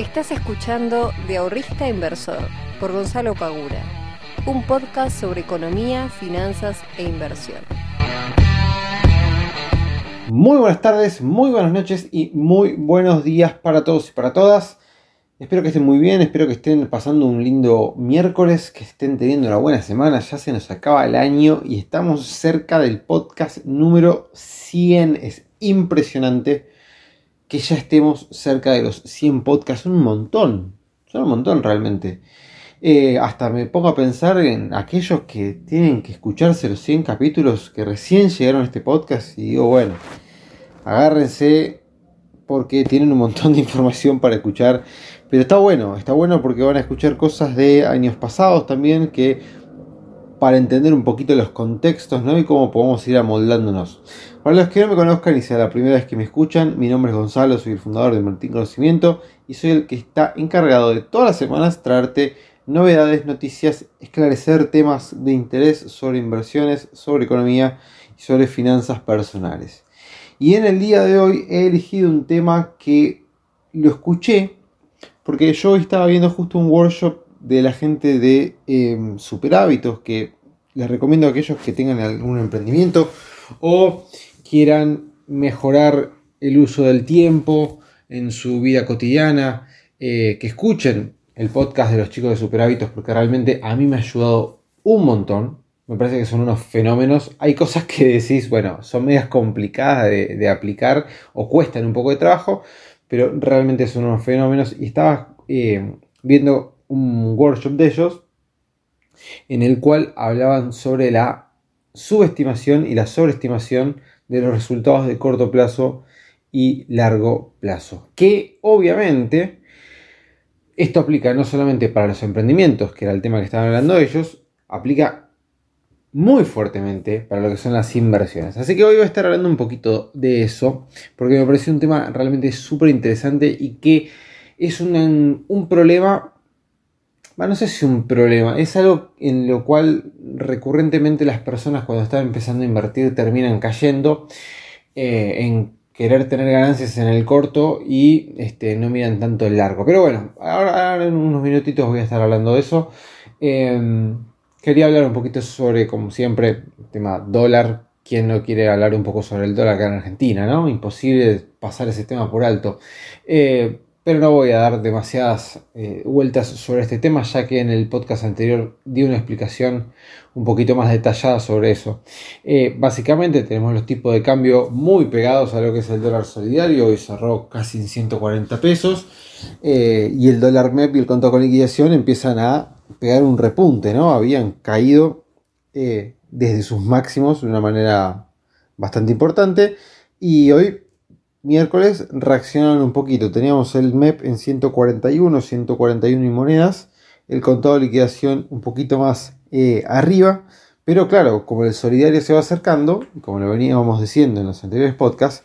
Estás escuchando De Ahorrista Inversor por Gonzalo Pagura, un podcast sobre economía, finanzas e inversión. Muy buenas tardes, muy buenas noches y muy buenos días para todos y para todas. Espero que estén muy bien, espero que estén pasando un lindo miércoles, que estén teniendo una buena semana. Ya se nos acaba el año y estamos cerca del podcast número 100. Es impresionante que ya estemos cerca de los 100 podcasts. Un montón, son un montón realmente. Eh, hasta me pongo a pensar en aquellos que tienen que escucharse los 100 capítulos que recién llegaron a este podcast y digo, bueno, agárrense porque tienen un montón de información para escuchar. Pero está bueno, está bueno porque van a escuchar cosas de años pasados también que para entender un poquito los contextos ¿no? y cómo podemos ir amoldándonos. Para los que no me conozcan y sea la primera vez que me escuchan, mi nombre es Gonzalo, soy el fundador de Martín Conocimiento y soy el que está encargado de todas las semanas traerte novedades, noticias, esclarecer temas de interés sobre inversiones, sobre economía y sobre finanzas personales. Y en el día de hoy he elegido un tema que lo escuché porque yo estaba viendo justo un workshop de la gente de eh, Super Hábitos que les recomiendo a aquellos que tengan algún emprendimiento o quieran mejorar el uso del tiempo en su vida cotidiana, eh, que escuchen el podcast de los chicos de Super Hábitos porque realmente a mí me ha ayudado un montón. Me parece que son unos fenómenos. Hay cosas que decís, bueno, son medias complicadas de, aplicar o cuestan un poco de trabajo, pero realmente son unos fenómenos. Y estaba eh, viendo un workshop de ellos en el cual hablaban sobre la subestimación y la sobreestimación de los resultados de corto plazo y largo plazo. Que obviamente esto aplica no solamente para los emprendimientos, que era el tema que estaban hablando ellos, aplica muy fuertemente para lo que son las inversiones. Así que hoy voy a estar hablando un poquito de eso, porque me parece un tema realmente súper interesante y que es un, un problema no sé si un problema, es algo en lo cual recurrentemente las personas cuando están empezando a invertir terminan cayendo eh, en querer tener ganancias en el corto y este, no miran tanto el largo. Pero bueno, ahora, en unos minutitos voy a estar hablando de eso. Em, quería hablar un poquito sobre, como siempre, el tema dólar. ¿Quién no quiere hablar un poco sobre el dólar acá en Argentina? ¿no? Imposible pasar ese tema por alto. Eh, pero no voy a dar demasiadas eh, vueltas sobre este tema, ya que en el podcast anterior di una explicación un poquito más detallada sobre eso. Eh, básicamente tenemos los tipos de cambio muy pegados a lo que es el dólar solidario, hoy cerró casi en 140 pesos, eh, y el dólar MEP y el contado con liquidación empiezan a pegar un repunte, ¿no? Habían caído desde sus máximos de una manera bastante importante, y hoy miércoles reaccionaron un poquito. Teníamos el MEP en 141, 141 y monedas. El contado de liquidación un poquito más eh, arriba. Pero claro, como el solidario se va acercando, como lo veníamos diciendo en los anteriores podcasts,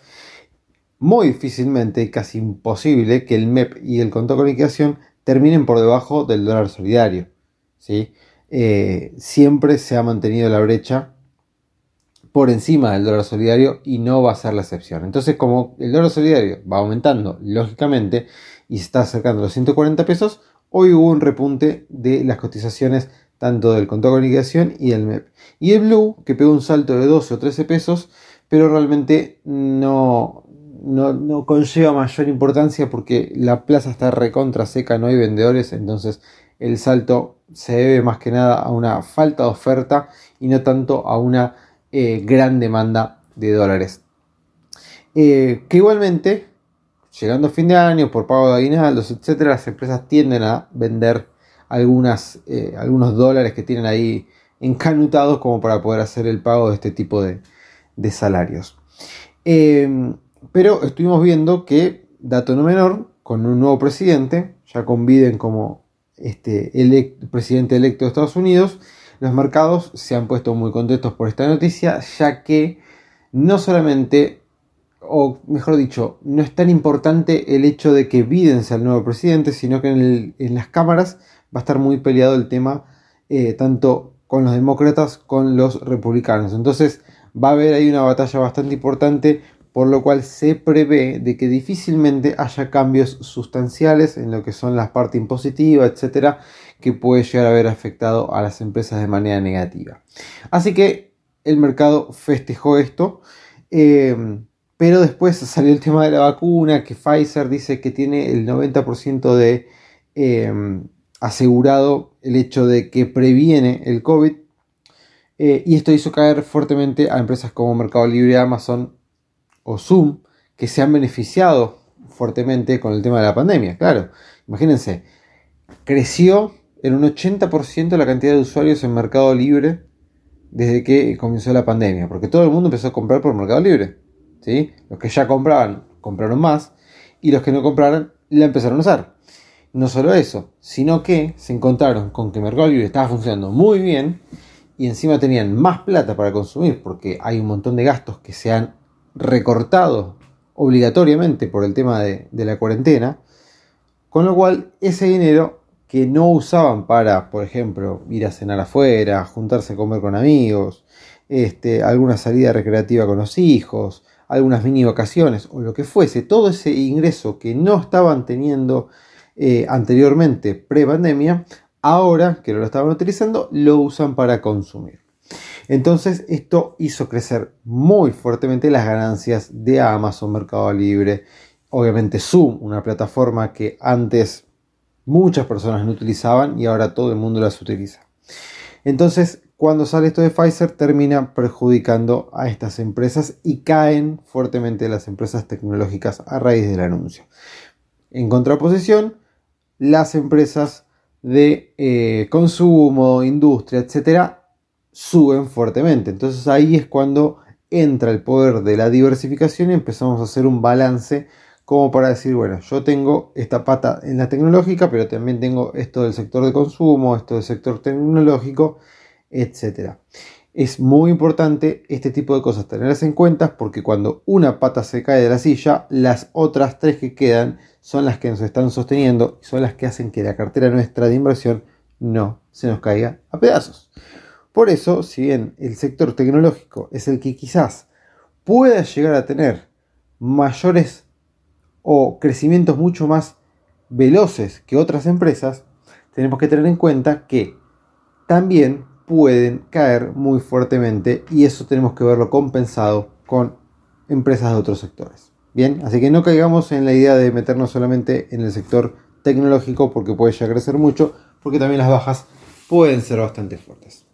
muy difícilmente, casi imposible, que el MEP y el contado de liquidación terminen por debajo del dólar solidario. ¿sí? Eh, siempre se ha mantenido la brecha por encima del dólar solidario y no va a ser la excepción. Entonces, como el dólar solidario va aumentando lógicamente y se está acercando los 140 pesos, hoy hubo un repunte de las cotizaciones tanto del contado de liquidación y el MEP. Y el Blue, que pegó un salto de 12 o 13 pesos, pero realmente no, no, no, conlleva mayor importancia porque la plaza está recontra seca, no hay vendedores, entonces el salto se debe más que nada a una falta de oferta y no tanto a una eh, gran demanda de dólares. Eh, que igualmente, llegando a fin de año, por pago de aguinaldos, etcétera, las empresas tienden a vender eh, algunos dólares que tienen ahí encanutados como para poder hacer el pago de este tipo de, salarios. pero estuvimos viendo que, dato no menor, con un nuevo presidente, ya con Biden como este, presidente electo de Estados Unidos, los mercados se han puesto muy contentos por esta noticia, ya que no solamente, o mejor dicho, no es tan importante el hecho de que Biden sea el nuevo presidente, sino que en, las cámaras va a estar muy peleado el tema eh, tanto con los demócratas con los republicanos. Entonces va a haber ahí una batalla bastante importante por lo cual se prevé de que difícilmente haya cambios sustanciales en lo que son las partes impositivas, etcétera, que puede llegar a haber afectado a las empresas de manera negativa. Así que el mercado festejó esto, eh, pero después salió el tema de la vacuna, que Pfizer dice que tiene el 90% de eh, asegurado el hecho de que previene el COVID. Eh, y esto hizo caer fuertemente a empresas como Mercado Libre, Amazon o Zoom que se han beneficiado fuertemente con el tema de la pandemia. Claro, imagínense, creció en un 80% la cantidad de usuarios en Mercado Libre desde que comenzó la pandemia, porque todo el mundo empezó a comprar por Mercado Libre. ¿sí? Los que ya compraban, compraron más, y los que no compraron, la empezaron a usar. No solo eso, sino que se encontraron con que Mercado Libre estaba funcionando muy bien y encima tenían más plata para consumir, porque hay un montón de gastos que se han recortado obligatoriamente por el tema de, la cuarentena, con lo cual ese dinero que no usaban para, por ejemplo, ir a cenar afuera, juntarse a comer con amigos, este, alguna salida recreativa con los hijos, algunas mini vacaciones o lo que fuese, todo ese ingreso que no estaban teniendo eh, anteriormente pre-pandemia, ahora que lo estaban utilizando, lo usan para consumir. Entonces esto hizo crecer muy fuertemente las ganancias de Amazon Mercado Libre. Obviamente Zoom, una plataforma que antes muchas personas no utilizaban y ahora todo el mundo las utiliza. Entonces, cuando sale esto de Pfizer, termina perjudicando a estas empresas y caen fuertemente las empresas tecnológicas a raíz del anuncio. En contraposición, las empresas de eh, consumo, industria, etcétera, suben fuertemente. Entonces ahí es cuando entra el poder de la diversificación y empezamos a hacer un balance como para decir, bueno, yo tengo esta pata en la tecnológica, pero también tengo esto del sector de consumo, esto del sector tecnológico, etc. Es muy importante este tipo de cosas tenerlas en cuenta porque cuando una pata se cae de la silla, las otras tres que quedan son las que nos están sosteniendo y son las que hacen que la cartera nuestra de inversión no se nos caiga a pedazos. Por eso, si bien el sector tecnológico es el que quizás pueda llegar a tener mayores o crecimientos mucho más veloces que otras empresas, tenemos que tener en cuenta que también pueden caer muy fuertemente y eso tenemos que verlo compensado con empresas de otros sectores. Bien, así que no caigamos en la idea de meternos solamente en el sector tecnológico porque puede llegar a crecer mucho, porque también las bajas pueden ser bastante fuertes.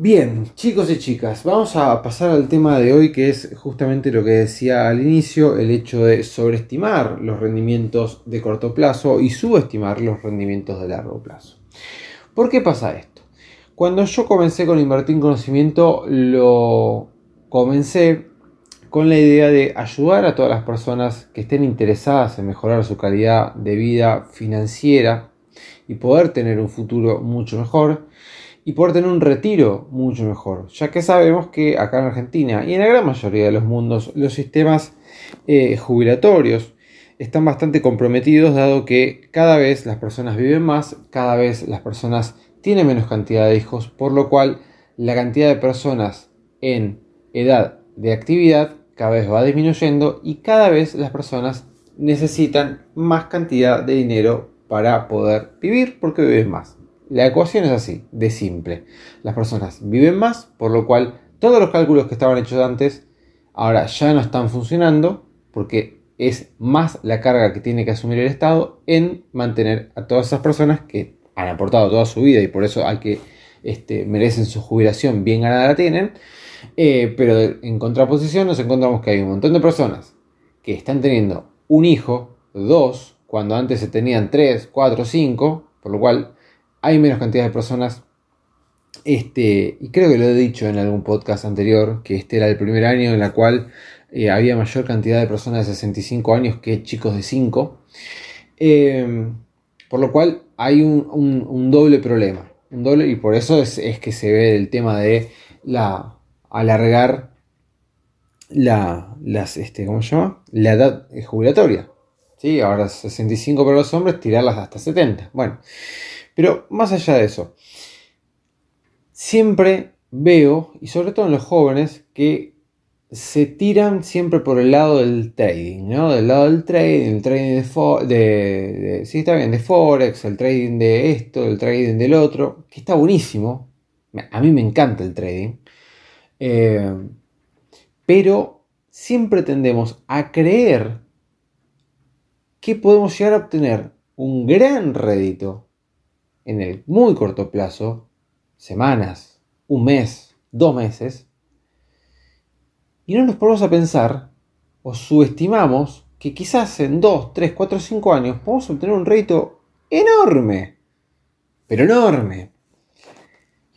Bien, chicos y chicas, vamos a pasar al tema de hoy que es justamente lo que decía al inicio, el hecho de sobreestimar los rendimientos de corto plazo y subestimar los rendimientos de largo plazo. ¿Por qué pasa esto? Cuando yo comencé con invertir en conocimiento, lo comencé con la idea de ayudar a todas las personas que estén interesadas en mejorar su calidad de vida financiera y poder tener un futuro mucho mejor y poder tener un retiro mucho mejor, ya que sabemos que acá en Argentina y en la gran mayoría de los mundos los sistemas eh, jubilatorios están bastante comprometidos dado que cada vez las personas viven más, cada vez las personas tienen menos cantidad de hijos, por lo cual la cantidad de personas en edad de actividad cada vez va disminuyendo y cada vez las personas necesitan más cantidad de dinero para poder vivir porque viven más. La ecuación es así, de simple. Las personas viven más, por lo cual todos los cálculos que estaban hechos antes ahora ya no están funcionando porque es más la carga que tiene que asumir el Estado en mantener a todas esas personas que han aportado toda su vida y por eso hay que este, merecen su jubilación, bien ganada la tienen. Eh, pero en contraposición nos encontramos que hay un montón de personas que están teniendo un hijo, dos, cuando antes se tenían tres, cuatro, cinco, por lo cual hay menos cantidad de personas. Este, y creo que lo he dicho en algún podcast anterior, que este era el primer año en el cual eh, había mayor cantidad de personas de 65 años que chicos de 5. Em, por lo cual hay un, doble problema. Un doble, y por eso es, que se ve el tema de la alargar la, las, este, ¿cómo se llama? la edad jubilatoria. ¿Sí? Ahora 65 para los hombres, tirarlas hasta 70. Bueno, pero más allá de eso, siempre veo, y sobre todo en los jóvenes, que se tiran siempre por el lado del trading, ¿no? Del lado del trading, el trading de, sí, está bien, de Forex, el trading de esto, el trading del otro, que está buenísimo. A mí me encanta el trading. Eh, pero siempre tendemos a creer que podemos llegar a obtener un gran rédito en el muy corto plazo, semanas, un mes, dos meses, y no nos ponemos a pensar o subestimamos que quizás en 2, 3, 4, 5 años podemos obtener un rédito enorme. Pero enorme.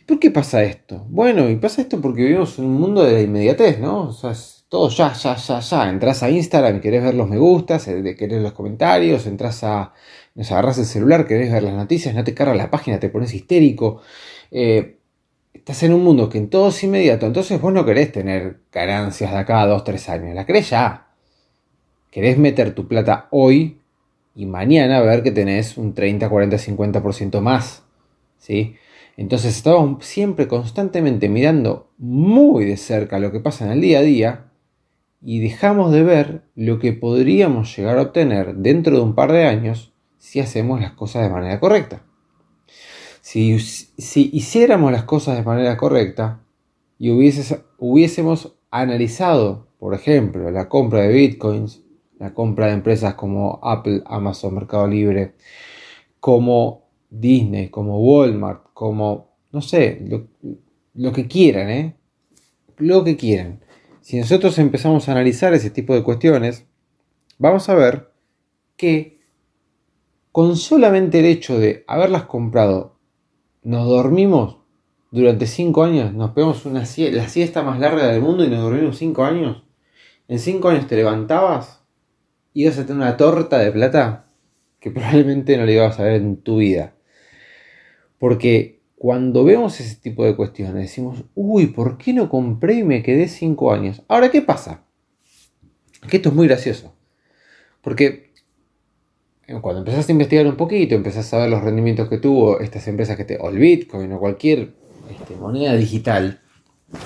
¿Y por qué pasa esto? Bueno, y pasa esto porque vivimos en un mundo de la inmediatez, ¿no? O sea, todo ya, ya, ya, ya. Entras a Instagram querés ver los me gustas, eh, querés los comentarios, entras a. Nos agarras el celular, querés ver las noticias, no te carga la página, te pones histérico. Eh, estás en un mundo que en todo es inmediato, entonces vos no querés tener ganancias de acá a 2, 3 años, la querés ya. Querés meter tu plata hoy y mañana ver que tenés un 30, 40, 50% más. ¿sí? Entonces estamos siempre constantemente mirando muy de cerca lo que pasa en el día a día y dejamos de ver lo que podríamos llegar a obtener dentro de un par de años si hacemos las cosas de manera correcta. Si, hiciéramos las cosas de manera correcta y hubiésemos analizado, por ejemplo, la compra de bitcoins, la compra de empresas como Apple, Amazon, Mercado Libre, como Disney, como Walmart, como, no sé, lo, lo que quieran, ¿eh? Lo que quieran. Si nosotros empezamos a analizar ese tipo de cuestiones, vamos a ver que con solamente el hecho de haberlas comprado nos dormimos durante 5 años, nos pegamos una la siesta más larga del mundo y nos dormimos 5 años. En 5 años te levantabas y ibas a tener una torta de plata que probablemente no le ibas a ver en tu vida. Porque cuando vemos ese tipo de cuestiones decimos, uy, ¿por qué no compré y me quedé 5 años? Ahora, ¿qué pasa? Que esto es muy gracioso. Porque cuando empezás a investigar un poquito, empezás a ver los rendimientos que tuvo estas empresas que te, o el Bitcoin o cualquier este, moneda digital,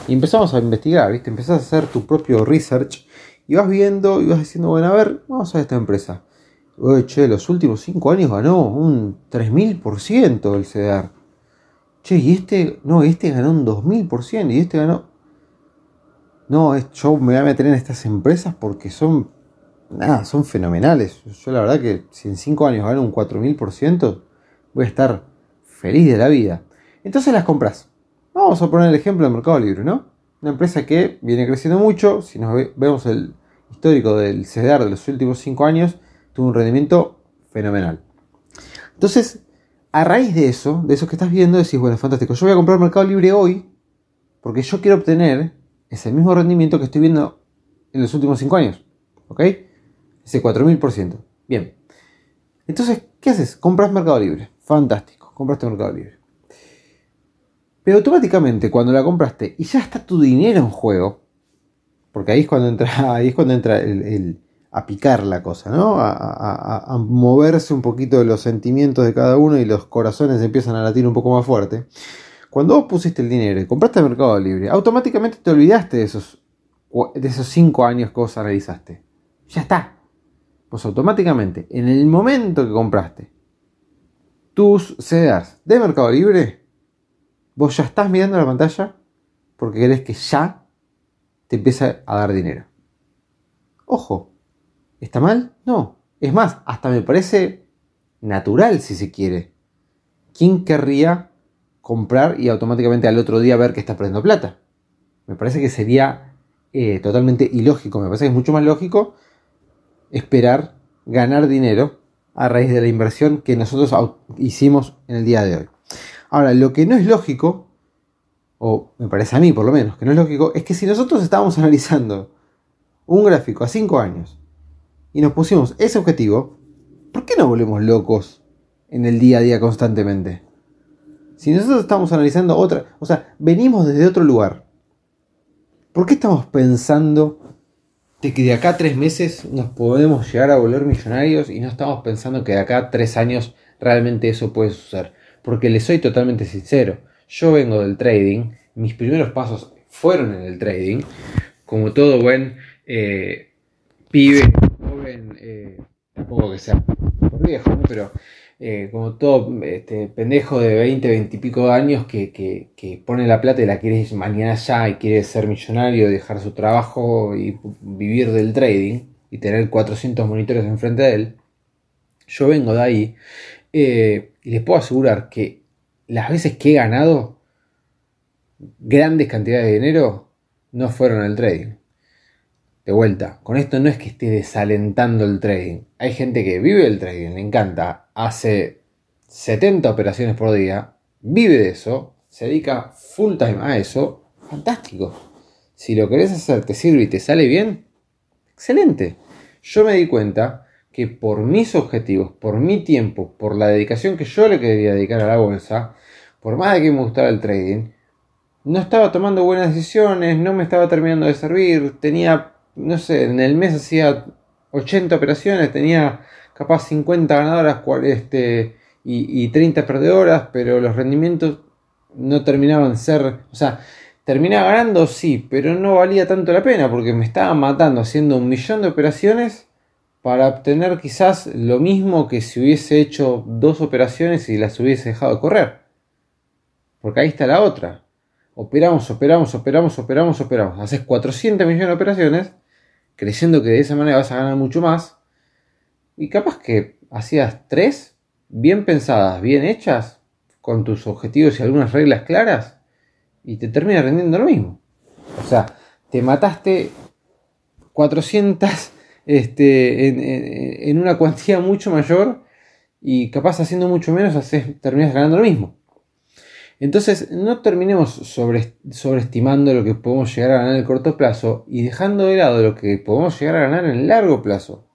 y empezamos a investigar, ¿viste? Empezás a hacer tu propio research y vas viendo y vas diciendo, bueno, a ver, vamos a ver esta empresa. Oye, che, los últimos 5 años ganó un 3000% el CEDAR. Che, y este, no, este ganó un 2000% y este ganó... No, yo me voy a meter en estas empresas porque son nada, son fenomenales. Yo la verdad que si en 5 años gano un 4000%, voy a estar feliz de la vida. Entonces las compras. Vamos a poner el ejemplo de Mercado Libre, ¿no? Una empresa que viene creciendo mucho. Si nos vemos el histórico del CEDAR de los últimos 5 años, tuvo un rendimiento fenomenal. Entonces, a raíz de eso, de eso que estás viendo, decís, bueno, fantástico, yo voy a comprar Mercado Libre hoy porque yo quiero obtener ese mismo rendimiento que estoy viendo en los últimos 5 años. ¿Ok? Ese 4000%. Bien. Entonces, ¿qué haces? Compras Mercado Libre. Fantástico. Compraste Mercado Libre. Pero automáticamente cuando la compraste y ya está tu dinero en juego, porque ahí es cuando entra, ahí es cuando entra el, a picar la cosa, ¿no? A, moverse un poquito los sentimientos de cada uno y los corazones empiezan a latir un poco más fuerte. Cuando vos pusiste el dinero y compraste Mercado Libre, automáticamente te olvidaste de esos, de esos cinco años que vos analizaste. Ya está pues automáticamente, en el momento que compraste tus CDRs de Mercado Libre, vos ya estás mirando la pantalla porque querés que ya te empiece a dar dinero. Ojo, ¿está mal? No. Es más, hasta me parece natural si se quiere. ¿Quién querría comprar y automáticamente al otro día ver que está perdiendo plata? Me parece que sería eh, totalmente ilógico. Me parece que es mucho más lógico esperar ganar dinero a raíz de la inversión que nosotros hicimos en el día de hoy. Ahora, lo que no es lógico, o me parece a mí por lo menos, que no es lógico, es que si nosotros estábamos analizando un gráfico a 5 años y nos pusimos ese objetivo, ¿por qué no volvemos locos en el día a día constantemente? Si nosotros estamos analizando otra, o sea, venimos desde otro lugar, ¿por qué estamos pensando de que de acá a tres meses nos podemos llegar a volver millonarios y no estamos pensando que de acá a tres años realmente eso puede suceder. Porque les soy totalmente sincero, yo vengo del trading, mis primeros pasos fueron en el trading, como todo buen eh, pibe, eh, tampoco que sea por viejo, pero eh, como todo este, pendejo de 20, 20 y pico años que, que, pone la plata y la quiere mañana ya y quiere ser millonario, dejar su trabajo y vivir del trading y tener 400 monitores enfrente de él. Yo vengo de ahí y les puedo asegurar que las veces que he ganado grandes cantidades de dinero no fueron al trading. De vuelta, con esto no es que esté desalentando el trading. Hay gente que vive el trading, le encanta, hace 70 operaciones por día, vive de eso, se dedica full time a eso, fantástico. Si lo querés hacer, te sirve y te sale bien, excelente. Yo me di cuenta que por mis objetivos, por mi tiempo, por la dedicación que yo le quería dedicar a la bolsa, por más de que me gustara el trading, no estaba tomando buenas decisiones, no me estaba terminando de servir, tenía, no sé, en el mes hacía 80 operaciones, tenía capaz 50 ganadoras este, y, y 30 perdedoras, pero los rendimientos no terminaban ser, o sea, terminaba ganando, sí, pero no valía tanto la pena porque me estaba matando haciendo un millón de operaciones para obtener quizás lo mismo que si hubiese hecho dos operaciones y las hubiese dejado de correr. Porque ahí está la otra operamos, operamos, operamos, operamos, operamos. Haces 400 millones de operaciones, creyendo que de esa manera vas a ganar mucho más. Y capaz que hacías tres bien pensadas, bien hechas, con tus objetivos y algunas reglas claras, y te termina rendiendo lo mismo. O sea, te mataste 400 este, en, una cuantía mucho mayor y capaz haciendo mucho menos terminas ganando lo mismo. Entonces, no terminemos sobreestimando lo que podemos llegar a ganar en el corto plazo y dejando de lado lo que podemos llegar a ganar en el largo plazo.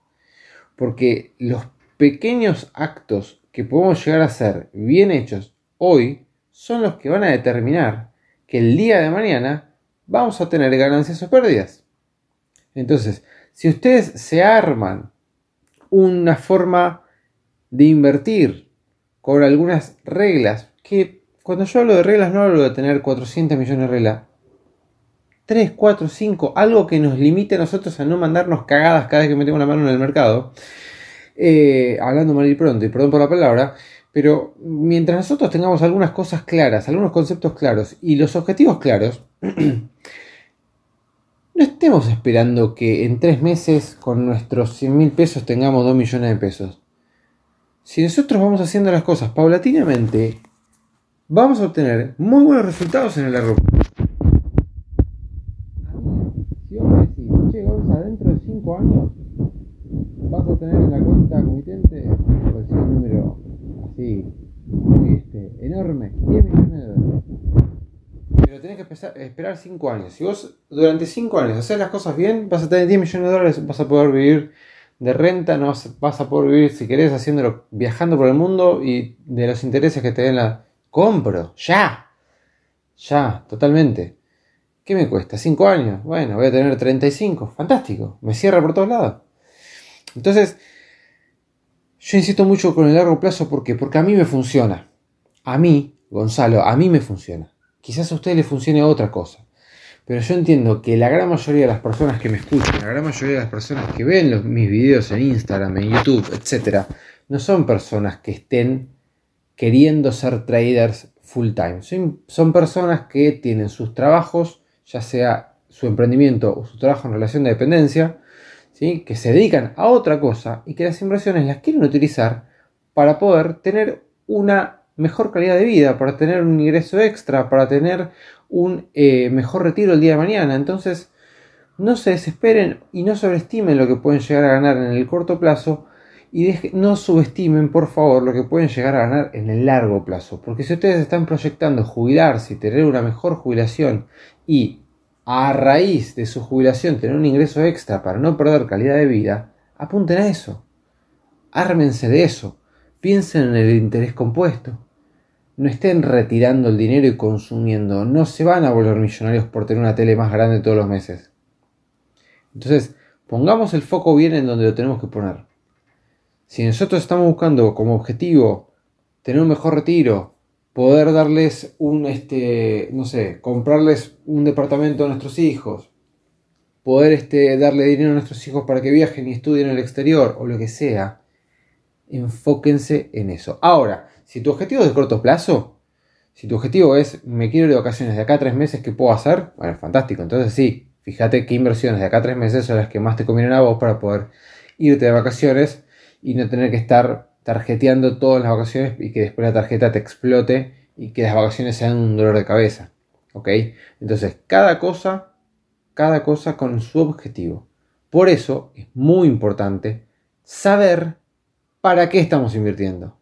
Porque los pequeños actos que podemos llegar a hacer bien hechos hoy son los que van a determinar que el día de mañana vamos a tener ganancias o pérdidas. Entonces, si ustedes se arman una forma de invertir con algunas reglas que cuando yo hablo de reglas, no hablo de tener 400 millones de reglas. 3, 4, 5, algo que nos limite a nosotros a no mandarnos cagadas cada vez que metemos la mano en el mercado. Eh, hablando mal y pronto, y perdón por la palabra, pero mientras nosotros tengamos algunas cosas claras, algunos conceptos claros y los objetivos claros, no estemos esperando que en tres meses con nuestros 100 mil pesos tengamos 2 millones de pesos. Si nosotros vamos haciendo las cosas paulatinamente, vamos a obtener muy buenos resultados en el largo Si vos me decís, che, Gonza, dentro de 5 años vas a tener en la cuenta comitente, por decir un número así, muy este, enorme, 10 millones de dólares. Pero tenés que empezar, esperar 5 años. Si vos durante 5 años haces las cosas bien, vas a tener 10 millones de dólares, vas a poder vivir de renta, no vas a poder vivir si querés haciéndolo viajando por el mundo y de los intereses que te den la compro, ya. Ya, totalmente. ¿Qué me cuesta? ¿5 años? Bueno, voy a tener 35. Fantástico. Me cierra por todos lados. Entonces, yo insisto mucho con el largo plazo. ¿Por qué? Porque a mí me funciona. A mí, Gonzalo, a mí me funciona. Quizás a usted le funcione otra cosa. Pero yo entiendo que la gran mayoría de las personas que me escuchan, la gran mayoría de las personas que ven mis videos en Instagram, en YouTube, etc., no son personas que estén queriendo ser traders full time. Son, personas que tienen sus trabajos, ya sea su emprendimiento o su trabajo en relación de dependencia, ¿sí? que se dedican a otra cosa y que las inversiones las quieren utilizar para poder tener una mejor calidad de vida, para tener un ingreso extra, para tener un eh, mejor retiro el día de mañana. Entonces, no se desesperen y no sobreestimen lo que pueden llegar a ganar en el corto plazo y no subestimen, por favor, lo que pueden llegar a ganar en el largo plazo. Porque si ustedes están proyectando jubilarse y tener una mejor jubilación y a raíz de su jubilación tener un ingreso extra para no perder calidad de vida, apunten a eso. Ármense de eso. Piensen en el interés compuesto. No estén retirando el dinero y consumiendo. No se van a volver millonarios por tener una tele más grande todos los meses. Entonces, pongamos el foco bien en donde lo tenemos que poner. Si nosotros estamos buscando como objetivo tener un mejor retiro, poder darles un, este, no sé, comprarles un departamento a nuestros hijos, poder este, darle dinero a nuestros hijos para que viajen y estudien en el exterior o lo que sea, enfóquense en eso. Ahora, si tu objetivo es de corto plazo, si tu objetivo es me quiero ir de vacaciones de acá a tres meses, ¿qué puedo hacer? Bueno, fantástico. Entonces sí, fíjate qué inversiones de acá a tres meses son las que más te convienen a vos para poder irte de vacaciones y no tener que estar tarjeteando todas las vacaciones y que después la tarjeta te explote y que las vacaciones sean un dolor de cabeza. ¿Ok? Entonces, cada cosa, cada cosa con su objetivo. Por eso es muy importante saber para qué estamos invirtiendo.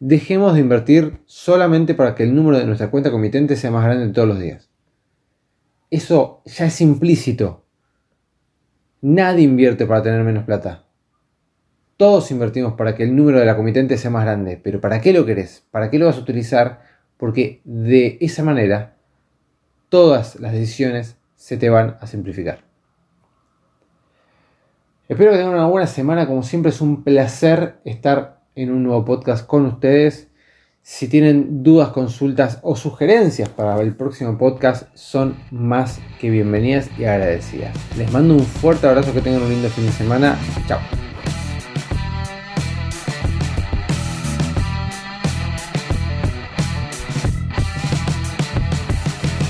Dejemos de invertir solamente para que el número de nuestra cuenta comitente sea más grande todos los días. Eso ya es implícito. Nadie invierte para tener menos plata. Todos invertimos para que el número de la comitente sea más grande, pero ¿para qué lo querés? ¿Para qué lo vas a utilizar? Porque de esa manera todas las decisiones se te van a simplificar. Espero que tengan una buena semana, como siempre es un placer estar en un nuevo podcast con ustedes. Si tienen dudas, consultas o sugerencias para el próximo podcast, son más que bienvenidas y agradecidas. Les mando un fuerte abrazo, que tengan un lindo fin de semana. Chao.